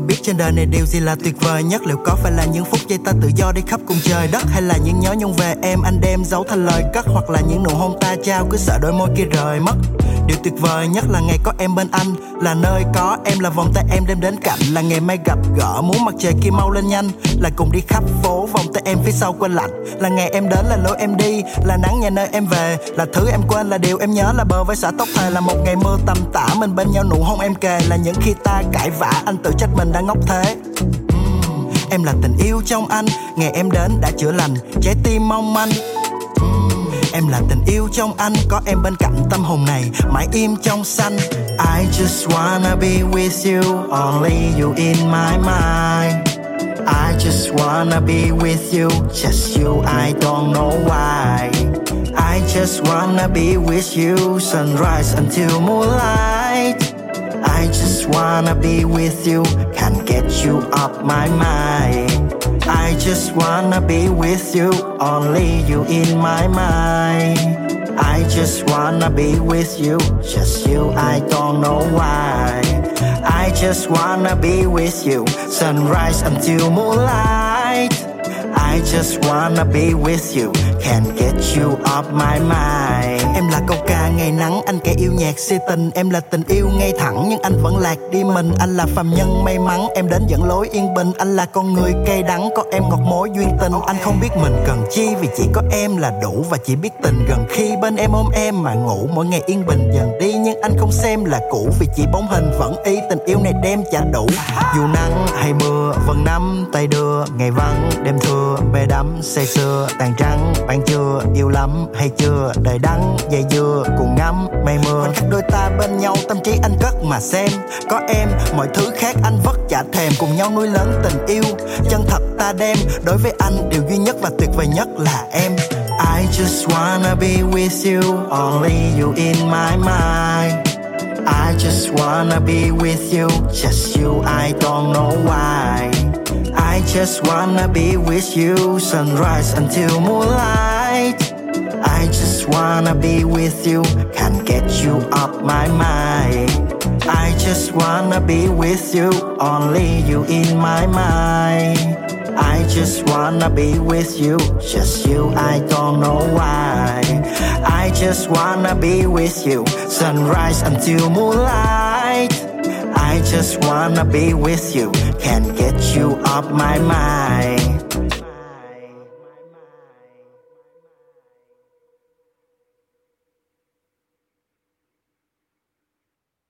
biết trên đời này điều gì là tuyệt vời nhất? Liệu có phải là những phút giây ta tự do đi khắp cùng trời đất? Hay là những nhớ nhung về em, anh đem giấu thành lời cất? Hoặc là những nụ hôn ta trao, cứ sợ đôi môi kia rời mất? Điều tuyệt vời nhất là ngày có em bên anh, là nơi có em, là vòng tay em đem đến cạnh là ngày mai gặp gỡ, muốn mặt trời kia mau lên nhanh, là cùng đi khắp phố, vòng tay em phía sau quên lạnh, là ngày em đến, là lối em đi, là nắng nhà nơi em về, là thứ em quên, là điều em nhớ, là bờ vai xã tóc thề, là một ngày mưa tầm tã mình bên nhau nụ hôn em kề, là những khi ta cãi vã, anh tự trách mình đã ngốc thế. Em là tình yêu trong anh, ngày em đến đã chữa lành, trái tim mong manh em là tình yêu trong anh, có em bên cạnh tâm hồn này, mãi im trong xanh. I just wanna be with you, only you in my mind. I just wanna be with you, just you, I don't know why. I just wanna be with you, sunrise until moonlight. I just wanna be with you, can't get you off my mind. I just wanna be with you only you in my mind. I just wanna be with you just you I don't know why. I just wanna be with you sunrise until moonlight I just wanna be with you. Can't get you off my mind. Em là câu ca ngày nắng Anh kẻ yêu nhạc si tình. Em là tình yêu ngay thẳng Nhưng anh vẫn lạc đi mình. Anh là phàm nhân may mắn Em đến dẫn lối yên bình. Anh là con người cay đắng Có em ngọt mối duyên tình. Anh không biết mình cần chi Vì chỉ có em là đủ Và chỉ biết tình. Gần khi bên em ôm em mà ngủ Mỗi ngày yên bình dần đi. Nhưng anh không xem là cũ Vì chỉ bóng hình vẫn y Tình yêu này đem chả đủ. Dù nắng hay mưa Vẫn nắm tay đưa Ngày vắng đêm thưa Bê đắm say sưa Tàn trắng bạn chưa Yêu lắm hay chưa Đời đắng dây dưa Cùng ngắm mây mưa Khoảnh khắc đôi ta bên nhau Tâm trí anh cất mà xem. Có em mọi thứ khác anh vất chả thèm. Cùng nhau nuôi lớn tình yêu Chân thật ta đem. Đối với anh điều duy nhất và tuyệt vời nhất là em. I just wanna be with you Only you in my mind. I just wanna be with you, just you, I don't know why. I just wanna be with you, sunrise until moonlight. I just wanna be with you, can't get you off my mind. I just wanna be with you, only you in my mind. I just wanna be with you, just you, I don't know why. I just wanna be with you, sunrise until moonlight. I just wanna be with you, can't get you off my mind.